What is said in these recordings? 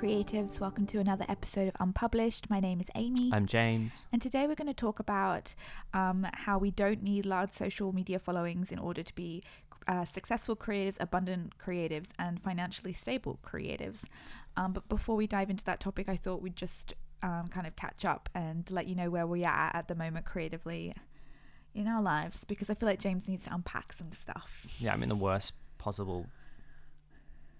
creatives. Welcome to another episode of Unpublished. My name is Amy. I'm James. and today we're going to talk about um, how we don't need large social media followings in order to be uh, successful creatives, abundant creatives, and financially stable creatives. Um, but before we dive into that topic, I thought we'd just um, kind of catch up and let you know where we are at the moment creatively in our lives because I feel like James needs to unpack some stuff. Yeah, I'm in the worst possible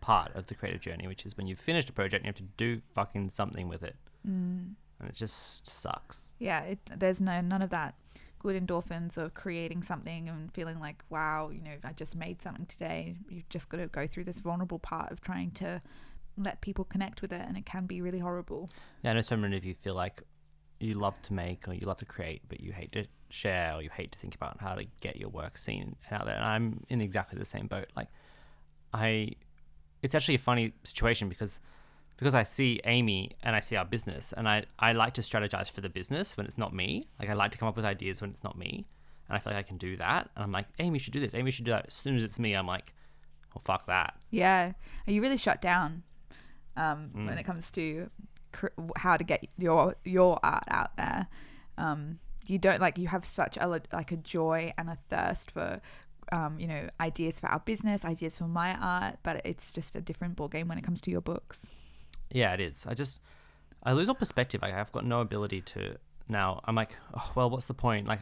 part of the creative journey, which is when you've finished a project and you have to do fucking something with it. Mm. And it just sucks. yeah it, there's no none of that good endorphins of creating something and feeling like wow you know i just made something today you've just got to go through this vulnerable part of trying to let people connect with it and it can be really horrible Yeah, I know so many of you feel like you love to make or you love to create, but you hate to share or you hate to think about how to get your work seen and out there. And I'm in exactly the same boat. Like, I, it's actually a funny situation because because I see Amy and I see our business, and I, I like to strategize for the business when it's not me. Like, I like to come up with ideas when it's not me. And I feel like I can do that. And I'm like, Amy should do this. Amy should do that. As soon as it's me, I'm like, oh, fuck that. yeah are you really shut down um, when Mm. it comes to cr- how to get your your art out there um, you don't like you have such a like a joy and a thirst for um, you know ideas for our business ideas for my art but it's just a different ball game when it comes to your books Yeah, it is. I just I lose all perspective. Like I've got no ability to now. I'm like, oh, well, what's the point? Like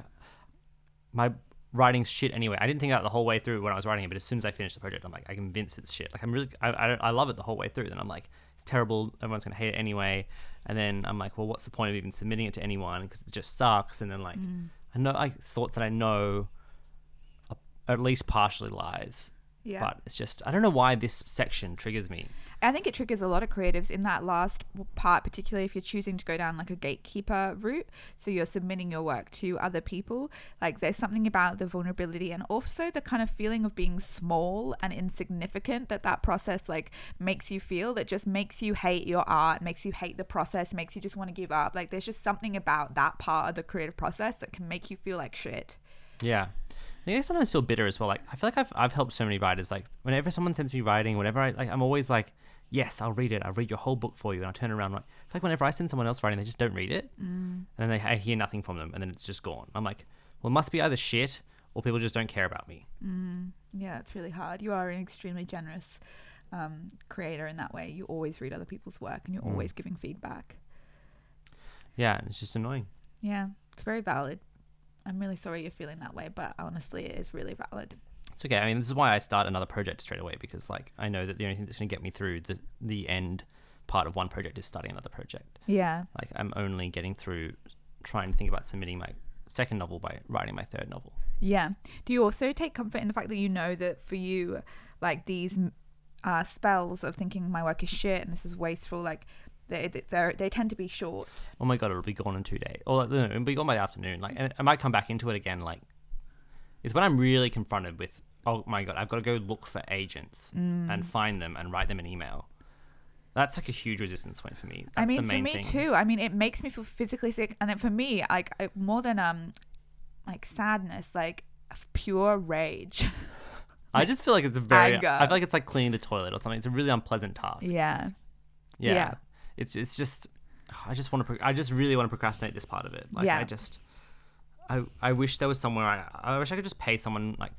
my writing's shit anyway. I didn't think that the whole way through when I was writing it, but as soon as I finished the project, I'm like, I'm convinced it's shit. Like I'm really, I, I, I love it the whole way through. Then I'm like, it's terrible. Everyone's gonna hate it anyway. And then I'm like, well, what's the point of even submitting it to anyone? Because it just sucks. And then like, I know like thoughts that I know, at least partially lies. yeah But it's just I don't know why this section triggers me. I think it triggers a lot of creatives in that last part, particularly if you're choosing to go down like a gatekeeper route. So you're submitting your work to other people. Like there's something about the vulnerability and also the kind of feeling of being small and insignificant that that process like makes you feel that just makes you hate your art, makes you hate the process, makes you just want to give up. Like there's just something about that part of the creative process that can make you feel like shit. Yeah. I I sometimes feel bitter as well. Like I feel like I've I've helped so many writers. Like whenever someone sends me writing, whenever I like, I'm always like, yes, I'll read it. I'll read your whole book for you, and I'll turn around. Like, I feel like whenever I send someone else writing, they just don't read it, mm. and then they I hear nothing from them, and then it's just gone. I'm like, well, it must be either shit or people just don't care about me. Yeah, it's really hard. You are an extremely generous um, creator in that way. You always read other people's work and you're Mm. always giving feedback. Yeah, it's just annoying. Yeah, it's very valid. I'm really sorry you're feeling that way, but honestly, it is really valid. It's okay. I mean, this is why I start another project straight away because like I know that the only thing that's going to get me through the the end part of one project is starting another project. Yeah. Like I'm only getting through trying to think about submitting my second novel by writing my third novel. Yeah. Do you also take comfort in the fact that you know that for you, like these uh, spells of thinking my work is shit and this is wasteful, like they they they tend to be short. oh my god, it'll be gone in two days, or no, it'll be gone by the afternoon. Like, and I might come back into it again. Like, it's when I'm really confronted with, oh my god, I've got to go look for agents Mm. and find them and write them an email. That's like a huge resistance point for me. That's I mean, the for me thing. too. I mean, it makes me feel physically sick, and then for me, like I, more than um, like sadness, like pure rage. I just feel like it's very. Anger. I feel like it's like cleaning the toilet or something. It's a really unpleasant task. yeah. Yeah. Yeah. It's it's just. I just want to. Pro- I just really want to procrastinate this part of it. Like Yeah. I just. I I wish there was somewhere. I I wish I could just pay someone like,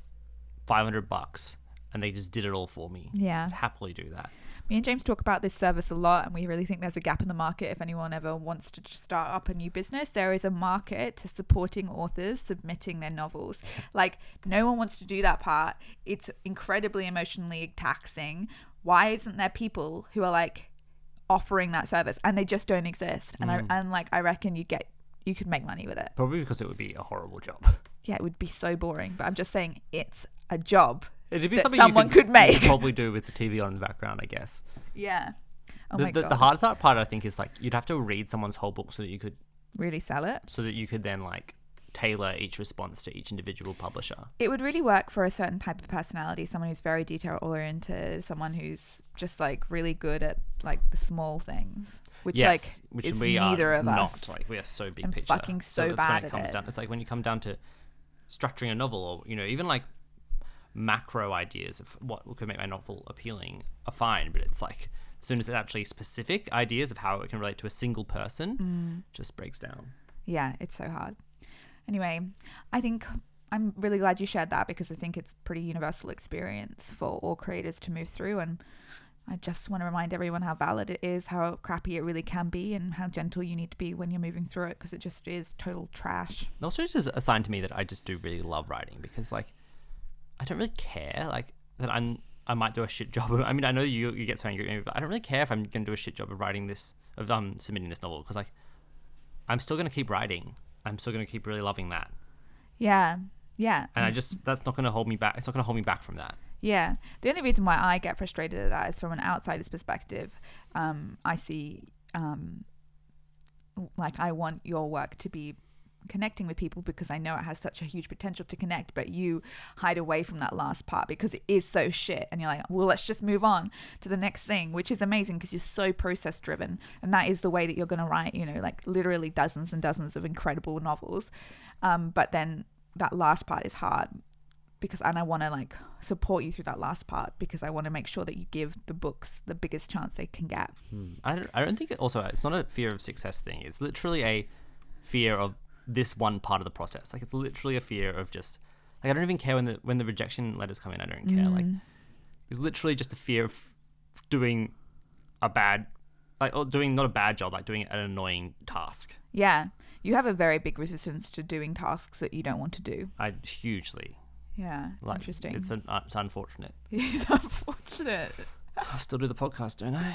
five hundred bucks, and they just did it all for me. Yeah. I'd happily do that. Me and James talk about this service a lot, and we really think there's a gap in the market if anyone ever wants to just start up a new business. There is a market to supporting authors submitting their novels. Like, no one wants to do that part. It's incredibly emotionally taxing. Why isn't there people who are like offering that service and they just don't exist? And I hmm. and like I reckon you get you could make money with it. Probably because it would be a horrible job. Yeah, it would be so boring, but I'm just saying it's a job. It'd be That something someone you could you make. probably do with the TV on in the background, I guess. Yeah. Oh the, my the, god. the hard part, part, I think, is like you'd have to read someone's whole book so that you could really sell it. so that you could then like tailor each response to each individual publisher. It would really work for a certain type of personality, someone who's very detail oriented, someone who's just like really good at like the small things, which yes, like which is we neither are of not. us. Like we are so big I'm picture. fucking so that's bad when it comes it. down. It's like when you come down to structuring a novel, or you know, even like macro ideas of what could make my novel appealing are fine, but it's like as soon as it's actually specific ideas of how it can relate to a single person, mm. just breaks down. Yeah, it's so hard. Anyway, I think I'm really glad you shared that because I think it's pretty universal experience for all creators to move through and I just want to remind everyone how valid it is, how crappy it really can be, and how gentle you need to be when you're moving through it because it just is total trash. Also just a sign to me that I just do really love writing because like I don't really care like that I'm I might do a shit job. Of, I mean, I know you you get so angry, but I don't really care if I'm going to do a shit job of writing this of um submitting this novel because like I'm still going to keep writing. I'm still going to keep really loving that, Yeah. Yeah. and I just that's not going to hold me back. It's not going to hold me back from that. Yeah. The only reason why I get frustrated at that is from an outsider's perspective. Um, I see, um, like, I want your work to be connecting with people because I know it has such a huge potential to connect, but you hide away from that last part because it is so shit. And you're like, well, let's just move on to the next thing, which is amazing because you're so process driven. And that is the way that you're going to write, you know, like literally dozens and dozens of incredible novels. Um, but then that last part is hard because and I want to like support you through that last part because I want to make sure that you give the books the biggest chance they can get. I don't, I don't think it also it's not a fear of success thing. It's literally a fear of this one part of the process. Like it's literally a fear of just like I don't even care when the when the rejection letters come in. I don't care. Like it's literally just a fear of doing a bad like or doing not a bad job, like doing an annoying task. Yeah, you have a very big resistance to doing tasks that you don't want to do. I hugely Yeah, it's like. interesting. It's an, uh, it's unfortunate. it's unfortunate. I still do the podcast, don't I?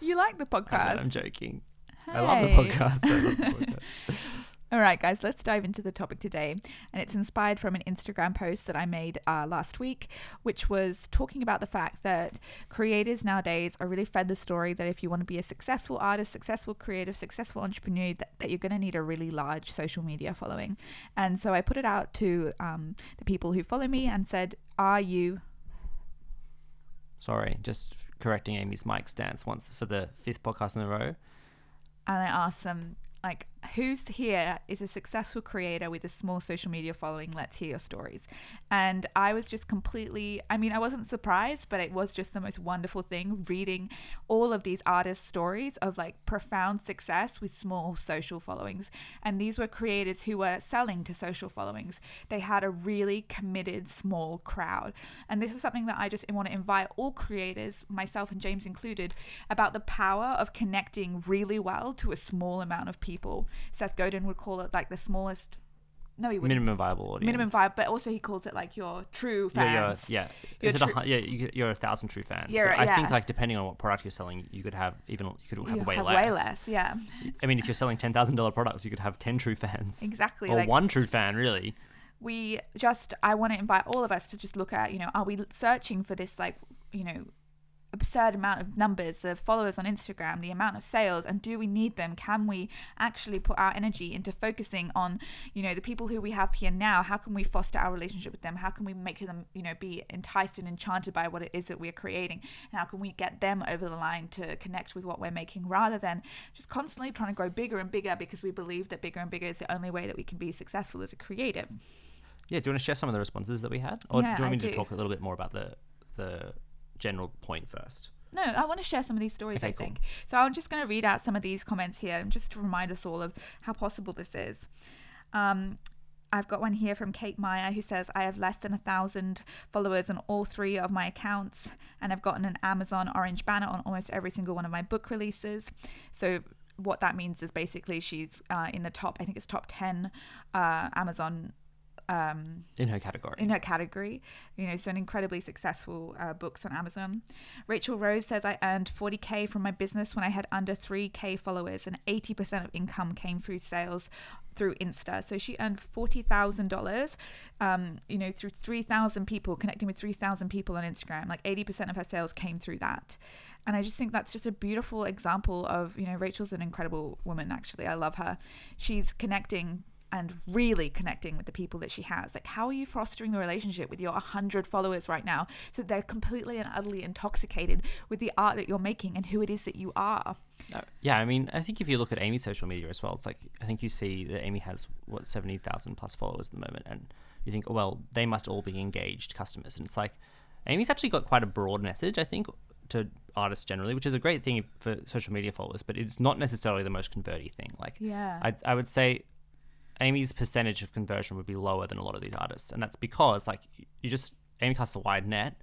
You like the podcast. I'm joking. I love the podcast. I love the podcast. All right, guys, let's dive into the topic today. And it's inspired from an Instagram post that I made uh, last week, which was talking about the fact that creators nowadays are really fed the story that if you want to be a successful artist, successful creative, successful entrepreneur, that, that you're going to need a really large social media following. And so I put it out to um, the people who follow me and said, Are you Sorry, just correcting Amy's mic stance once for the fifth podcast in a row. and I asked them like who's here is a successful creator with a small social media following let's hear your stories. And i was just completely i mean i wasn't surprised but it was just the most wonderful thing reading all of these artists stories of like profound success with small social followings. And these were creators who were selling to social followings. They had a really committed small crowd. And this is something that i just want to invite all creators myself and james included about the power of connecting really well to a small amount of people seth godin would call it like the smallest no he wouldn't Minimum viable audience. minimum viable, but also he calls it like your true fans Yeah, you're, yeah. Your Is it a, yeah, you, you're a thousand true fans. But I think like depending on what product you're selling, you could have even you could have You way have less. way less yeah I mean, if you're selling ten thousand dollar products, you could have ten true fans. Exactly, Or like- one true fan, really. we just i want to invite all of us to just look at you know are we searching for this like you know absurd amount of numbers the followers on instagram the amount of sales and do we need them? Can we actually put our energy into focusing on you know the people who we have here now? How can we foster our relationship with them? How can we make them you know be enticed and enchanted by what it is that we're creating? And how can we get them over the line to connect with what we're making rather than just constantly trying to grow bigger and bigger because we believe that bigger and bigger is the only way that we can be successful as a creative? Yeah. Do you want to share some of the responses that we had, or Yeah, do you want me to talk a little bit more about the the general point first? No, I want to share some of these stories, Okay, I cool. think. So I'm just going to read out some of these comments here and just to remind us all of how possible this is. Um, I've got one here from Kate Meyer who says, I have less than a thousand followers on all three of my accounts, and I've gotten an Amazon orange banner on almost every single one of my book releases. So, what that means is basically she's uh, in the top, I think it's top 10 uh, Amazon um, In her category. in her category. You know, so an incredibly successful uh, books on Amazon. Rachel Rose says I earned 40k from my business when I had under 3k followers, and 80% of income came through sales through Insta. So she earned forty thousand dollars, um, you know, through three thousand people connecting with three thousand people on Instagram. Like eighty percent of her sales came through that, and I just think that's just a beautiful example of you know Rachel's an incredible woman. Actually, I love her. She's connecting and really connecting with the people that she has. Like, how are you fostering the relationship with your 100 followers right now so they're completely and utterly intoxicated with the art that you're making and who it is that you are? Uh, yeah, I mean, I think if you look at Amy's social media as well, it's like I think you see that Amy has what seventy thousand plus followers at the moment, and you think, oh, well, they must all be engaged customers, and it's like Amy's actually got quite a broad message. I think to artists generally, which is a great thing for social media followers, but it's not necessarily the most converty thing. Like, Yeah. I, I would say Amy's percentage of conversion would be lower than a lot of these artists, and that's because like you just Amy casts a wide net.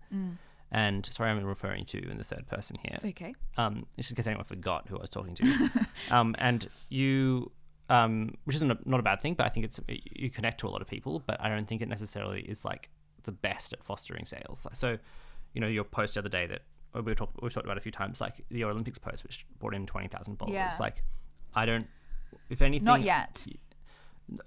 And sorry, I'm referring to in the third person here It's okay. um, just in case anyone forgot who I was talking to. um, and you, um, which isn't a, not a bad thing, but I think it's you connect to a lot of people, but I don't think it necessarily is like the best at fostering sales. So, you know, your post the other day that we were talk, we've talked about a few times, like your Olympics post, which brought in twenty thousand followers. Yeah. Like, I don't. If anything, Not yet.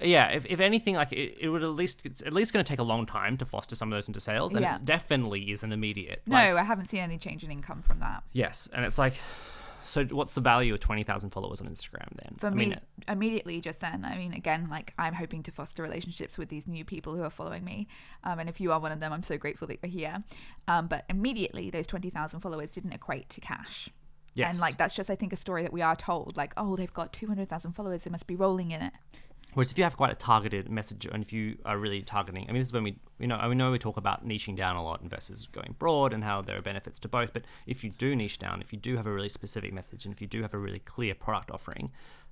Yeah, if, if anything, like it, it would at least it's at least going to take a long time to foster some of those into sales, and Yeah. it definitely isn't immediate. No, Like, I haven't seen any change in income from that. Yes, and it's like, so what's the value of twenty thousand followers on Instagram then? For I me, mean, immediately just then, I mean, again, like I'm hoping to foster relationships with these new people who are following me. Um, and if you are one of them, I'm so grateful that you're here. Um, but immediately, those 20,000 followers didn't equate to cash. yes, And like, that's just, I think, a story that we are told. Like, oh, they've got 200,000 followers. They must be rolling in it. Whereas if you have quite a targeted message, and if you are really targeting, I mean, this is when we, you know, I know we talk about niching down a lot versus going broad, and how there are benefits to both. But if you do niche down, if you do have a really specific message, and if you do have a really clear product offering,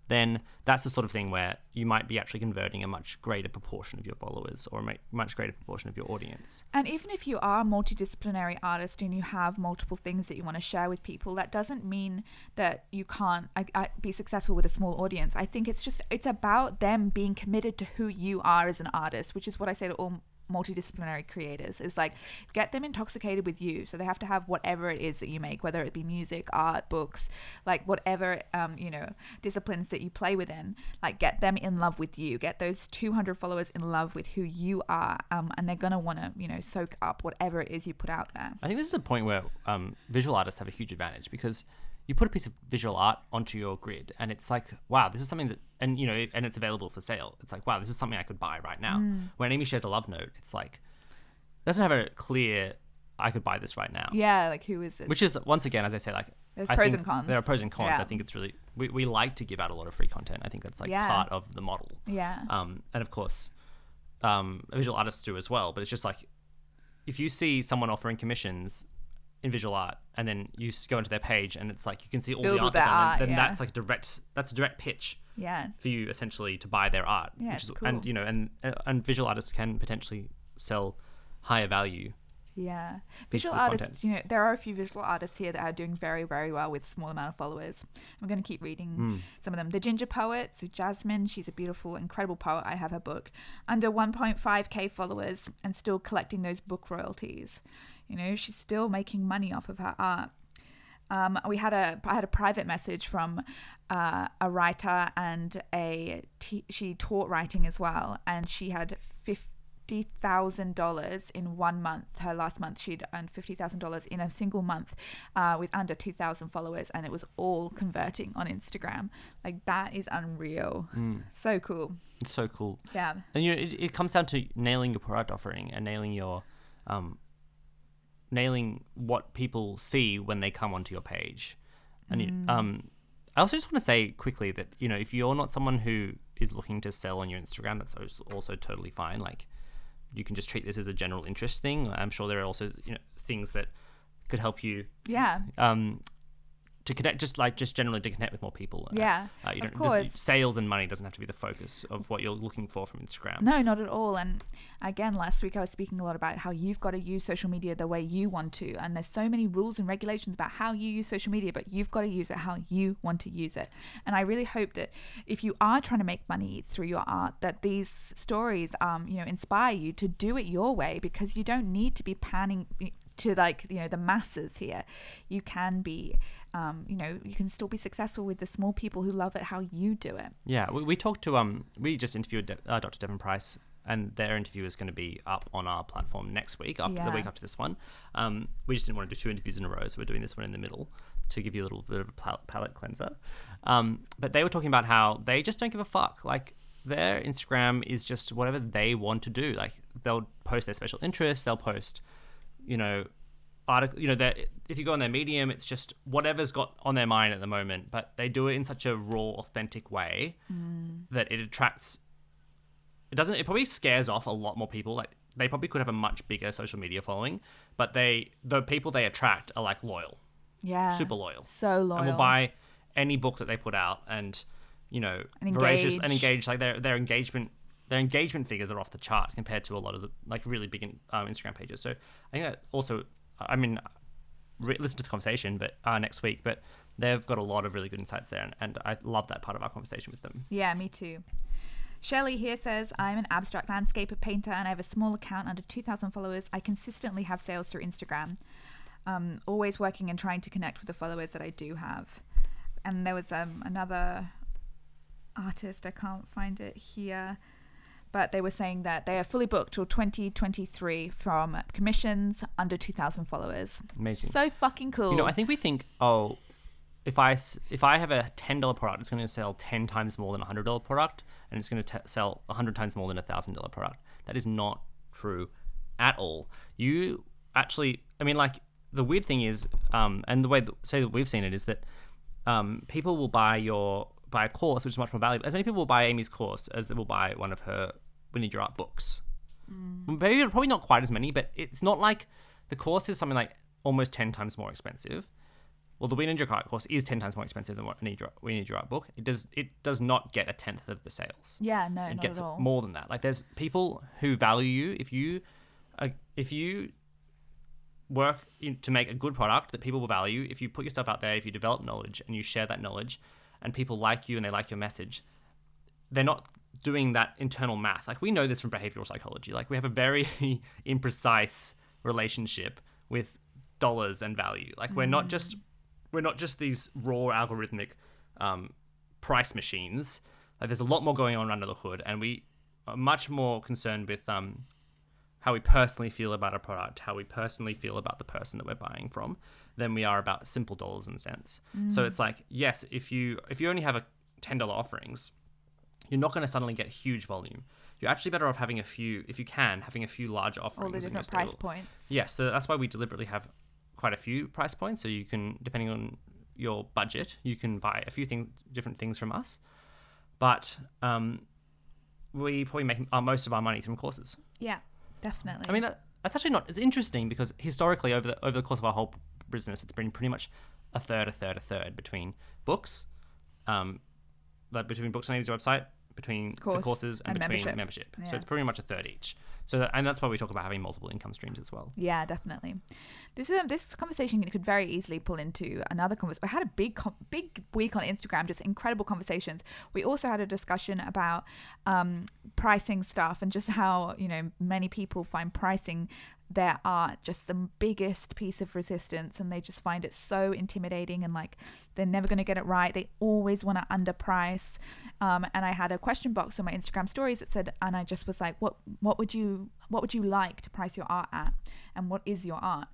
then that's the sort of thing where you might be actually converting a much greater proportion of your followers or a much greater proportion of your audience. And even if you are a multidisciplinary artist and you have multiple things that you want to share with people, that doesn't mean that you can't I, I, be successful with a small audience. I think it's just it's about them being committed to who you are as an artist, which is what I say to all multidisciplinary creators is like get them intoxicated with you. So they have to have whatever it is that you make whether it be music art books like whatever um you know disciplines that you play within like get them in love with you. Get those 200 followers in love with who you are um and they're gonna want to you know soak up whatever it is you put out there. I think this is a point where um, visual artists have a huge advantage because you put a piece of visual art onto your grid, and it's like, wow, this is something that, and you know, and it's available for sale. It's like, wow, this is something I could buy right now. Mm. When Amy shares a love note, it's like, doesn't have a clear, I could buy this right now. yeah like who is this Which is once again, as I say, like There's I pros and cons. There are pros and cons. Yeah. I think it's really we, we like to give out a lot of free content. I think that's like Yeah. part of the model. yeah Um, and of course, um, visual artists do as well. But it's just like if you see someone offering commissions in visual art, and then you go into their page, and it's like you can see all the art they've done, art, and then yeah. that's like direct. That's a direct pitch yeah for you essentially to buy their art. Yeah, which is, and you know, and and visual artists can potentially sell higher value. Yeah. Visual artists, content. you know, there are a few visual artists here that are doing very, very well with small amount of followers. I'm going to keep reading Hmm. some of them. The Ginger Poet, so Jasmine, she's a beautiful, incredible poet. I have her book. Under 1.5k followers and still collecting those book royalties. You know, she's still making money off of her art. Um, we had a I had a private message from uh, a writer and a t- she taught writing as well, and she had fifty thousand dollars in one month. Her last month, she'd earned fifty thousand dollars in a single month, uh, with under two thousand followers, and it was all converting on Instagram. Like that is unreal. So cool. It's so cool. Yeah. And you know, it, it comes down to nailing your product offering and nailing your, um, nailing what people see when they come onto your page. And you, um, I also just want to say quickly that you know if you're not someone who is looking to sell on your Instagram, that's also totally fine. Like you can just treat this as a general interest thing. I'm sure there are also you know things that could help you Yeah. um, to connect, just like just generally to connect with more people. Uh, Yeah, uh, you of course. sales and money doesn't have to be the focus of what you're looking for from Instagram. No, not at all. And again, last week I was speaking a lot about how you've got to use social media the way you want to. And there's so many rules and regulations about how you use social media, but you've got to use it how you want to use it. And I really hope that if you are trying to make money through your art, that these stories, um, you know, inspire you to do it your way because you don't need to be panning to like you know the masses here you can be um, you know you can still be successful with the small people who love it how you do it Yeah, we, we talked to um, we just interviewed De- uh, Dr. Devon Price, and their interview is going to be up on our platform next week after the week after this one. Um, we just didn't want to do two interviews in a row, so we're doing this one in the middle to give you a little bit of a pal- palate cleanser. Um, but they were talking about how they just don't give a fuck. Like their Instagram is just whatever they want to do. Like they'll post their special interests, they'll post, you know, article. You know, that if you go on their Medium, it's just whatever's got on their mind at the moment. But they do it in such a raw, authentic way mm. that it attracts. It doesn't. It probably scares off a lot more people. Like they probably could have a much bigger social media following, but they the people they attract are like loyal. Yeah. super loyal, So loyal. and will buy any book that they put out, and you know, And voracious and engage. engaged. Like their their engagement. Their engagement figures are off the chart compared to a lot of the like really big in- um, Instagram pages. So I think that also, I mean, re- listen to the conversation, but uh, next week. But they've got a lot of really good insights there, and, and I love that part of our conversation with them. Yeah, me too. Shelley here says, I'm an abstract landscape painter and I have a small account under 2,000 followers. I consistently have sales through Instagram. Um, always working and trying to connect with the followers that I do have. And there was um, another artist, I can't find it here, but they were saying that they are fully booked till 2023 from commissions under 2,000 followers. Amazing. So fucking cool. You know, I think we think, oh, if I if I have a ten dollar product, it's going to sell ten times more than a hundred dollar product, and it's going to t- sell a hundred times more than a thousand dollar product. That is not true at all. You actually, I mean, like the weird thing is, um, and the way that, say that we've seen it is that um, people will buy your buy a course, which is much more valuable. As many people will buy Amy's course as they will buy one of her We Need Your Art books. Maybe probably not quite as many, but it's not like the course is something like almost ten times more expensive. Well, the We Need Your Art course is ten times more expensive than what Need Your, We Need Your Art book. It does it does not get a tenth of the sales. yeah, no, It not gets at all. more than that. Like there's people who value you if you uh, if you work in, to make a good product that people will value. If you put yourself out there, if you develop knowledge and you share that knowledge, and people like you and they like your message, they're not doing that internal math. Like we know this from behavioral psychology. Like we have a very imprecise relationship with dollars and value. Like we're not just we're not just these raw algorithmic um, price machines. Like there's a lot more going on under the hood, and we are much more concerned with um, how we personally feel about a product, how we personally feel about the person that we're buying from, than we are about simple dollars and cents. So it's like, yes, if you if you only have a ten dollar offerings, you're not going to suddenly get huge volume. You're actually better off having a few, if you can, having a few large offerings. all the different price points. Yes, so that's why we deliberately have quite a few price points. So you can, depending on your budget, you can buy a few things, different things from us. But um, we probably make uh, most of our money from courses. Yeah, definitely. I mean, that, that's actually not. It's interesting because historically, over the over the course of our whole business, it's been pretty much a third, a third, a third between books, um, like between books on Amy's website, between the courses, and, and between membership. membership. Yeah. So it's pretty much a third each. So that, and that's why we talk about having multiple income streams as well. Yeah, definitely. This is this conversation could very easily pull into another conversation. I had a big, big week on Instagram, just incredible conversations. We also had a discussion about um, pricing stuff and just how you know many people find pricing their art just the biggest piece of resistance and they just find it so intimidating and like they're never going to get it right they always want to underprice um, and i had a question box on my instagram stories that said and i just was like what what would you what would you like to price your art at and what is your art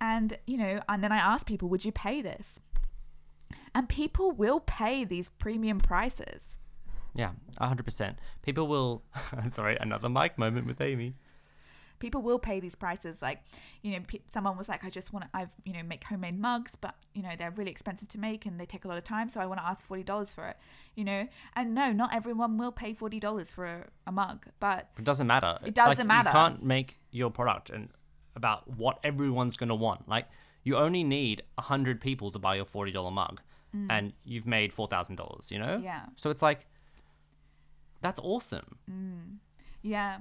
and you know and then i asked people would you pay this and people will pay these premium prices Yeah, hundred percent. People will. sorry, another mic moment with Amy. People will pay these prices like you know pe- someone was like i just want to i've you know make homemade mugs but you know they're really expensive to make and they take a lot of time so i want to ask $40 for it you know and no not everyone will pay $40 for a, a mug but It doesn't matter. It doesn't Like, matter. You can't make your product and about what everyone's going to want. Like you only need hundred people to buy your forty dollar mug, and you've made four thousand dollars. You know. Mm. Yeah. So it's like, that's awesome. yeah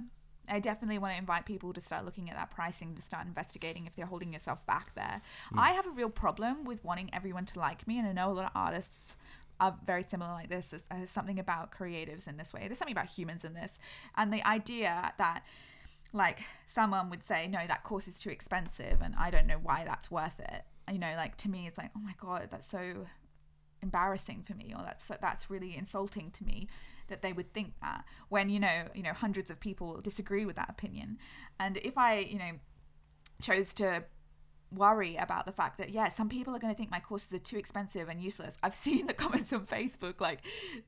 I definitely want to invite people to start looking at that pricing, to start investigating if they're holding yourself back there. Mm. I have a real problem with wanting everyone to like me, and I know a lot of artists are very similar like this. There's, there's something about creatives in this way. There's something about humans in this, and the idea that like someone would say, no, that course is too expensive, and I don't know why that's worth it. You know, like to me, it's like, oh my god, that's so embarrassing for me or that's that's really insulting to me that they would think that when you know you know hundreds of people disagree with that opinion and if i you know chose to worry about the fact that yeah some people are going to think my courses are too expensive and useless i've seen the comments on facebook like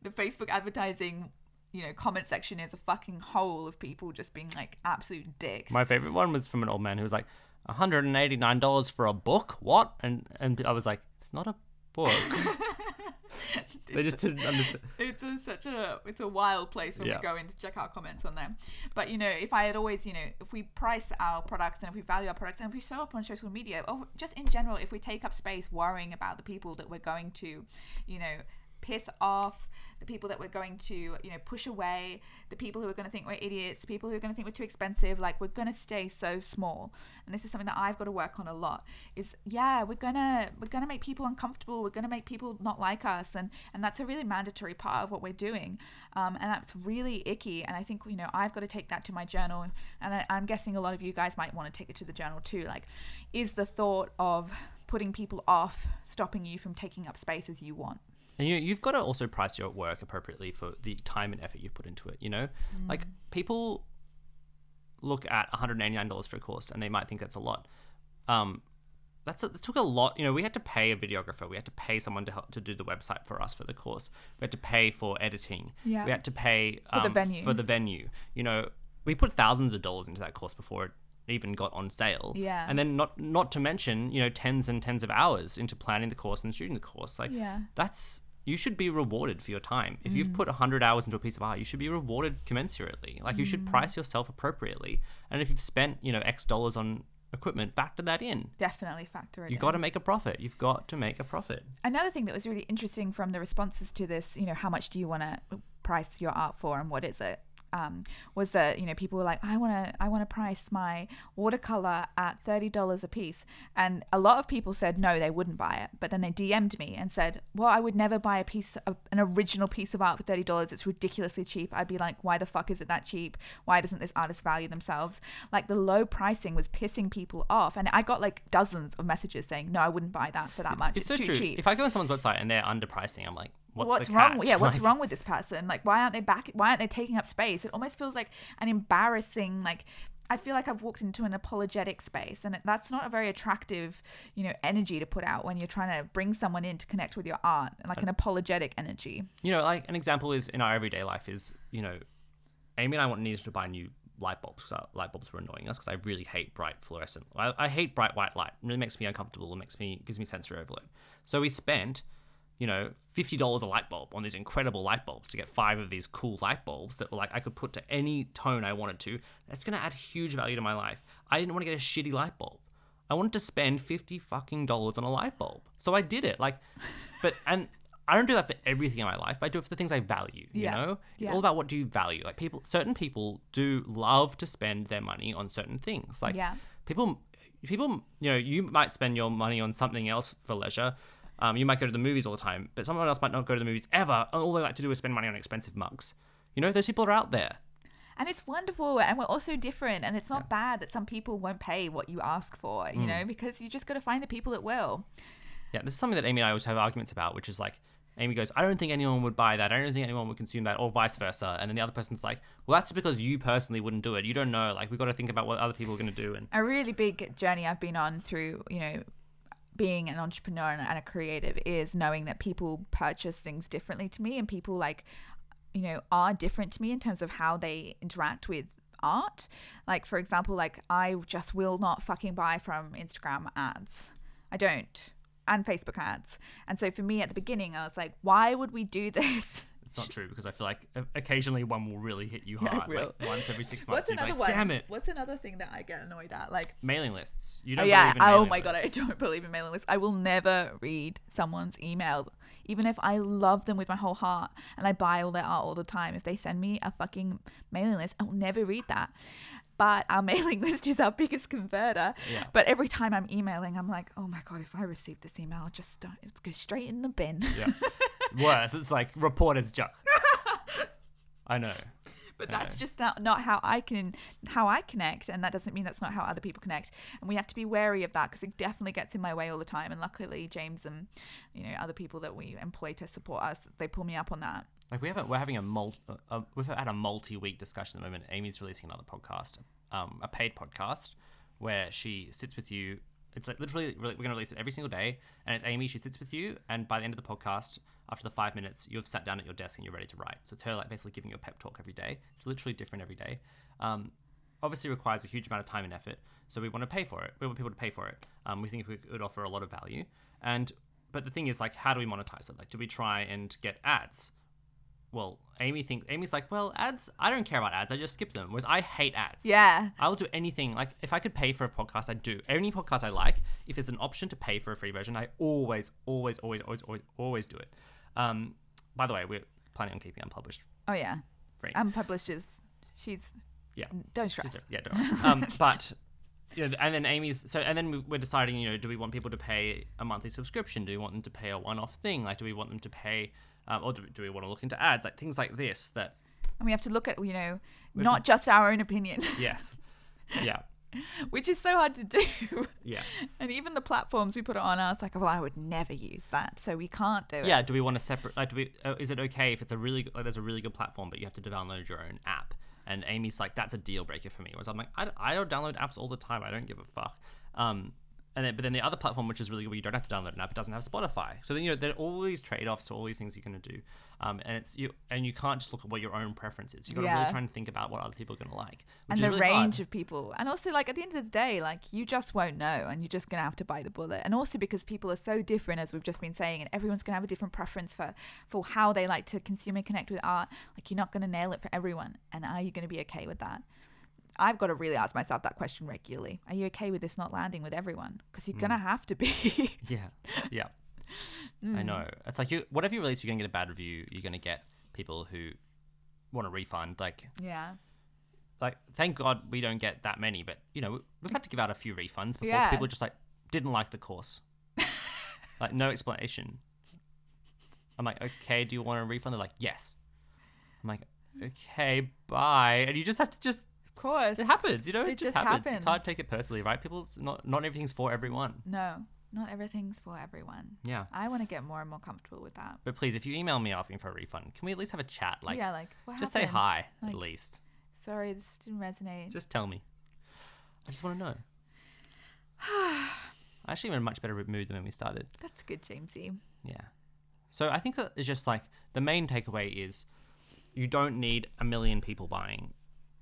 the facebook advertising you know comment section is a fucking hole of people just being like absolute dicks My favorite one was from an old man who was like, one hundred and eighty nine dollars for a book. What? And and I was like, it's not a book. they just didn't understand. it's a, such a it's a wild place when Yeah. we go in to check our comments on them. But you know, if I had always, you know, if we price our products and if we value our products and if we show up on social media, or just in general, if we take up space worrying about the people that we're going to, you know, piss off, the people that we're going to, you know, push away, the people who are going to think we're idiots, people who are going to think we're too expensive, like we're going to stay so small. And this is something that I've got to work on a lot. Is yeah, we're gonna we're gonna make people uncomfortable. We're gonna make people not like us, and and that's a really mandatory part of what we're doing. Um, and that's really icky. And I think you know I've got to take that to my journal, and I, I'm guessing a lot of you guys might want to take it to the journal too. Like, is the thought of putting people off stopping you from taking up space as you want? And you you've got to also price your work appropriately for the time and effort you put into it. You know, like people look at $189 for a course and they might think that's a lot. Um, that's a, it took a lot. You know, we had to pay a videographer. We had to pay someone to help to do the website for us for the course. We had to pay for editing. Yeah. We had to pay For the um, venue. For the venue. You know, we put thousands of dollars into that course before it even got on sale. Yeah. And then not not to mention, you know, tens and tens of hours into planning the course and shooting the course. Like Yeah. that's you should be rewarded for your time. If Mm. you've put 100 hours into a piece of art, you should be rewarded commensurately. Like you should Mm. price yourself appropriately. And if you've spent, you know, X dollars on equipment, factor that in. Definitely factor it. In. You in. got to make a profit. You've got to make a profit. Another thing that was really interesting from the responses to this, you know, how much do you want to price your art for and what is it? Um, was that you know people were like I want to I want to price my watercolor at thirty dollars a piece, and a lot of people said no they wouldn't buy it, but then they DM'd me and said well I would never buy a piece of an original piece of art for thirty dollars. It's ridiculously cheap. I'd be like why the fuck is it that cheap? Why doesn't this artist value themselves? Like the low pricing was pissing people off. And I got like dozens of messages saying no I wouldn't buy that for that much. It's, it's, so too true. cheap. If I go on someone's website and they're underpricing, I'm like, what's, what's wrong? catch? Yeah, what's Like, wrong with this person? Like, why aren't they back? Why aren't they taking up space? It almost feels like an embarrassing. Like, I feel like I've walked into an apologetic space, and that's not a very attractive, you know, energy to put out when you're trying to bring someone in to connect with your art, like an uh, apologetic energy. You know, like an example is in our everyday life is, you know, Amy and I needed to buy new light bulbs because our light bulbs were annoying us because I really hate bright fluorescent. I, I hate bright white light. It really makes me uncomfortable. It makes me gives me sensory overload. So we spent, you know, fifty dollars a light bulb on these incredible light bulbs to get five of these cool light bulbs that were like I could put to any tone I wanted to. That's gonna add huge value to my life. I didn't want to get a shitty light bulb. I wanted to spend fifty fucking dollars on a light bulb. So I did it. Like, but and I don't do that for everything in my life. But I do it for the things I value. You Yeah. know, it's Yeah. all about what do you value. Like people, certain people do love to spend their money on certain things. Like Yeah. people, people, you know, you might spend your money on something else for leisure. Um, you might go to the movies all the time, but someone else might not go to the movies ever. And all they like to do is spend money on expensive mugs. You know, those people are out there. And it's wonderful, and we're also different, and it's not bad that some people won't pay what you ask for, you know, because you just got to find the people that will. Yeah, this is something that Amy and I always have arguments about, which is like, Amy goes, I don't think anyone would buy that. I don't think anyone would consume that, or vice versa. And then the other person's like, well, that's because you personally wouldn't do it. You don't know. Like, we've got to think about what other people are going to do. And a really big journey I've been on through, you know, being an entrepreneur and a creative is knowing that people purchase things differently to me and people like, you know, are different to me in terms of how they interact with art. Like, for example, like I just will not fucking buy from Instagram ads. I don't. And Facebook ads. And so for me at the beginning, I was like, why would we do this? It's not true because I feel like occasionally one will really hit you hard. will. like once every six months. What's another like, one? Damn it. What's another thing that I get annoyed at? Like, Mailing lists. You Oh don't yeah. believe in Oh my god, I don't believe in mailing lists. I will never read someone's email, even if I love them with my whole heart and I buy all their art all the time. If they send me a fucking mailing list, I will never read that. But our mailing list is our biggest converter. Yeah. But every time I'm emailing, I'm like, oh my god, if I receive this email, I'll just don't, it's go straight in the bin. Yeah. Worse, it's like reporter's junk. I know. but I that's know. just not, not how I can how I connect, and that doesn't mean that's not how other people connect. And we have to be wary of that because it definitely gets in my way all the time. And luckily, James and you know other people that we employ to support us, they pull me up on that. Like we have a, we're having a multi, uh, we've had a multi-week discussion at the moment. Amy's releasing another podcast, um, a paid podcast, where she sits with you. It's like literally we're going to release it every single day, and it's Amy. She sits with you, and by the end of the podcast, after the five minutes, you've sat down at your desk and you're ready to write. So it's her like basically giving you a pep talk every day. It's literally different every day. Um, obviously requires a huge amount of time and effort, so we want to pay for it. We want people to pay for it. Um, we think we could offer a lot of value, and but the thing is, like, how do we monetize it? Like, do we try and get ads? Well, Amy think Amy's like, well, ads. I don't care about ads. I just skip them. Whereas I hate ads. Yeah. I'll do anything. Like, if I could pay for a podcast, I'd do any podcast I like. If there's an option to pay for a free version, I always, always, always, always, always, always do it. Um, by the way, we're planning on keeping unpublished Oh yeah. free. Unpublished is she's Yeah. Don't stress. Just- yeah, don't um, but you know, and then Amy's so, and then we- we're deciding, you know, do we want people to pay a monthly subscription? Do we want them to pay a one-off thing? Like, do we want them to pay, um, or do we, do we want to look into ads? Like things like this. That And we have to look at you know not just our own opinion, yes, yeah, which is so hard to do. yeah, And even the platforms we put it on, I was like, well, I would never use that, so we can't do it. yeah. Do we want to separate? Like, do we? Uh, is it okay if it's a really like there's a really good platform, but you have to download your own app? And Amy's like, that's a deal breaker for me. Whereas I'm like, I, I don't download apps all the time. I don't give a fuck. Um, and then, but then the other platform, which is really good, where you don't have to download an app, it doesn't have Spotify. So then you know there are all these trade-offs, or all these things you're going to do, um, and it's you, and you can't just look at what your own preference is. You got to Yeah. really try and think about what other people are going to like, which and is the really range hard. of people and also like at the end of the day like you just won't know and you're just gonna have to bite the bullet and also because people are so different as we've just been saying and everyone's gonna have a different preference for for how they like to consume and connect with art like you're not gonna nail it for everyone and are you gonna be okay with that I've got to really ask myself that question regularly. Are you okay with this not landing with everyone? Because you're gonna have to be. Yeah, yeah. Mm. I know. It's like you, whatever you release, you're going to get a bad review. You're going to get people who want a refund. Like, yeah. like thank God we don't get that many, but you know we've had to give out a few refunds before Yeah. people just like didn't like the course, like no explanation. I'm like, okay, do you want a refund? They're like, yes. I'm like, okay, bye. And you just have to just Of course. it happens, you know, it, It just, just happens. You can't take it personally, right? People's not not everything's for everyone. No, not everything's for everyone. Yeah. I want to get more and more comfortable with that. But please, if you email me asking for a refund, can we at least have a chat? Like, yeah, like just say hi Like- at least. Sorry, this didn't resonate. Just tell me. I just want to know. I'm actually in a much better mood than when we started. That's good, Jamesy. Yeah. So I think that it's just like the main takeaway is you don't need a million people buying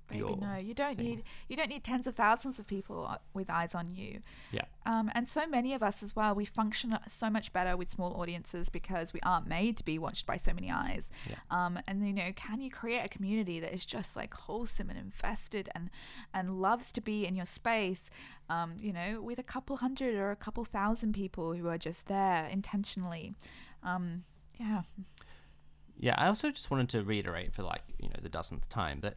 Baby, your no, you don't thing. need you don't need tens of thousands of people uh, with eyes on you. Yeah. Um, and so many of us as well, we function so much better with small audiences because we aren't made to be watched by so many eyes. Yeah. Um, and you know, can you create a community that is just like wholesome and invested and and loves to be in your space? Um, you know, with a couple hundred or a couple thousand people who are just there intentionally. Um, yeah, Yeah, I also just wanted to reiterate for like, you know, the dozenth time that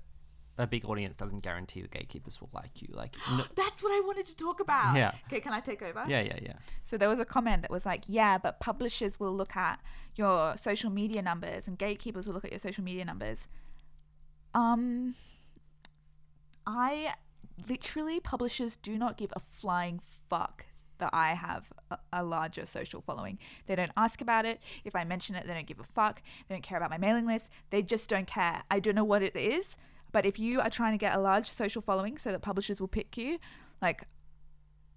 a big audience doesn't guarantee the gatekeepers will like you. Like no, that's what I wanted to talk about. Yeah. Okay, can I take over? Yeah, yeah, yeah. So there was a comment that was like, yeah, but publishers will look at your social media numbers and gatekeepers will look at your social media numbers. Um, I literally, publishers do not give a flying fuck that I have a, a larger social following. They don't ask about it. If I mention it, they don't give a fuck. They don't care about my mailing list. They just don't care. I don't know what it is, but if you are trying to get a large social following so that publishers will pick you, like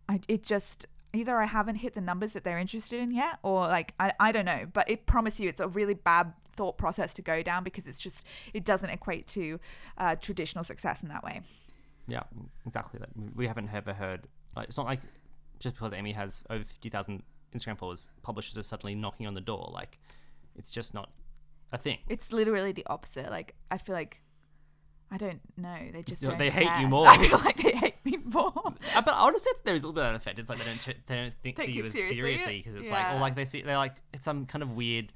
I, it just either I haven't hit the numbers that they're interested in yet, or like I, I don't know. But it promise you, it's a really bad thought process to go down because it's just it doesn't equate to uh, traditional success in that way. Yeah, exactly that. We haven't ever heard like it's not like just because Amy has over fifty thousand Instagram followers, publishers are suddenly knocking on the door. Like it's just not a thing. It's literally the opposite. Like I feel like I don't know. They just don't they hate you more. I feel like they hate me more. Uh, but I would say that there's a little bit of effect. It's like they don't t- they don't think Take see you as seriously? because it's like or like they see they're like it's some kind of weird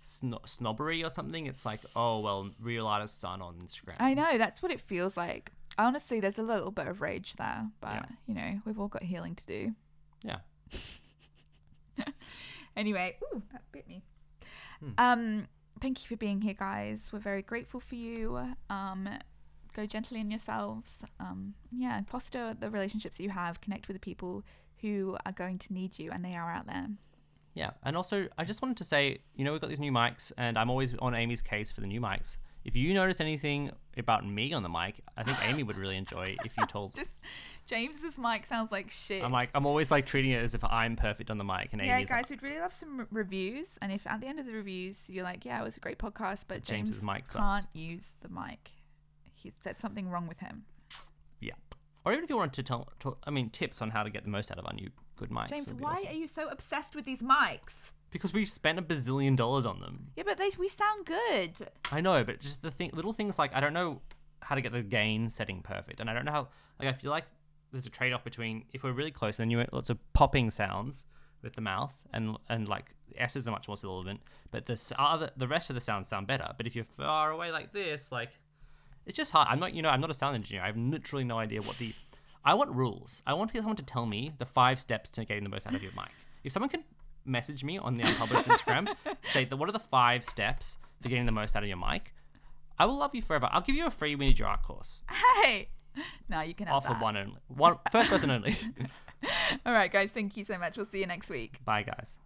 sno- snobbery or something. It's like oh well, real artists aren't on Instagram. I know that's what it feels like. Honestly, there's a little bit of rage there, but Yeah. you know we've all got healing to do. Yeah. Anyway, ooh, that bit me. Hmm. Um, thank you for being here, guys. We're very grateful for you. Um, go gently in yourselves. Um, yeah, foster the relationships that you have. Connect with the people who are going to need you, and they are out there. Yeah, and also I just wanted to say, you know, we've got these new mics, and I'm always on Amy's case for the new mics. If you notice anything about me on the mic, I think Amy would really enjoy if you told. Just James's mic sounds like shit. I'm like, I'm always like treating it as if I'm perfect on the mic, and yeah, Amy's guys, we'd really love some re- reviews. And if at the end of the reviews you're like, yeah, it was a great podcast, but But James's James mic sucks. can't use the mic, he, there's something wrong with him. yeah. or even if you wanted to tell, talk, I mean, tips on how to get the most out of our new good mics. James, why awesome. are you so obsessed with these mics? Because we've spent a bazillion dollars on them. Yeah, but they we sound good. I know, but just the thing, little things like I don't know how to get the gain setting perfect, and I don't know how. Like I feel like there's a trade off between if we're really close, then you get lots of popping sounds with the mouth, and and like S's are much more sibilant, but the other the rest of the sounds sound better. But if you're far away like this, like it's just hard. I'm not, you know, I'm not a sound engineer. I have literally no idea what the. I want rules. I want someone to tell me the five steps to getting the most out of your mic. If someone can message me on the unpublished Instagram, say that what are the five steps for getting the most out of your mic, I will love you forever. I'll give you a free Winnie Jar course. Hey, no, you can have Offer that. one only. One first person only. All right, guys. Thank you so much. We'll see you next week. Bye guys.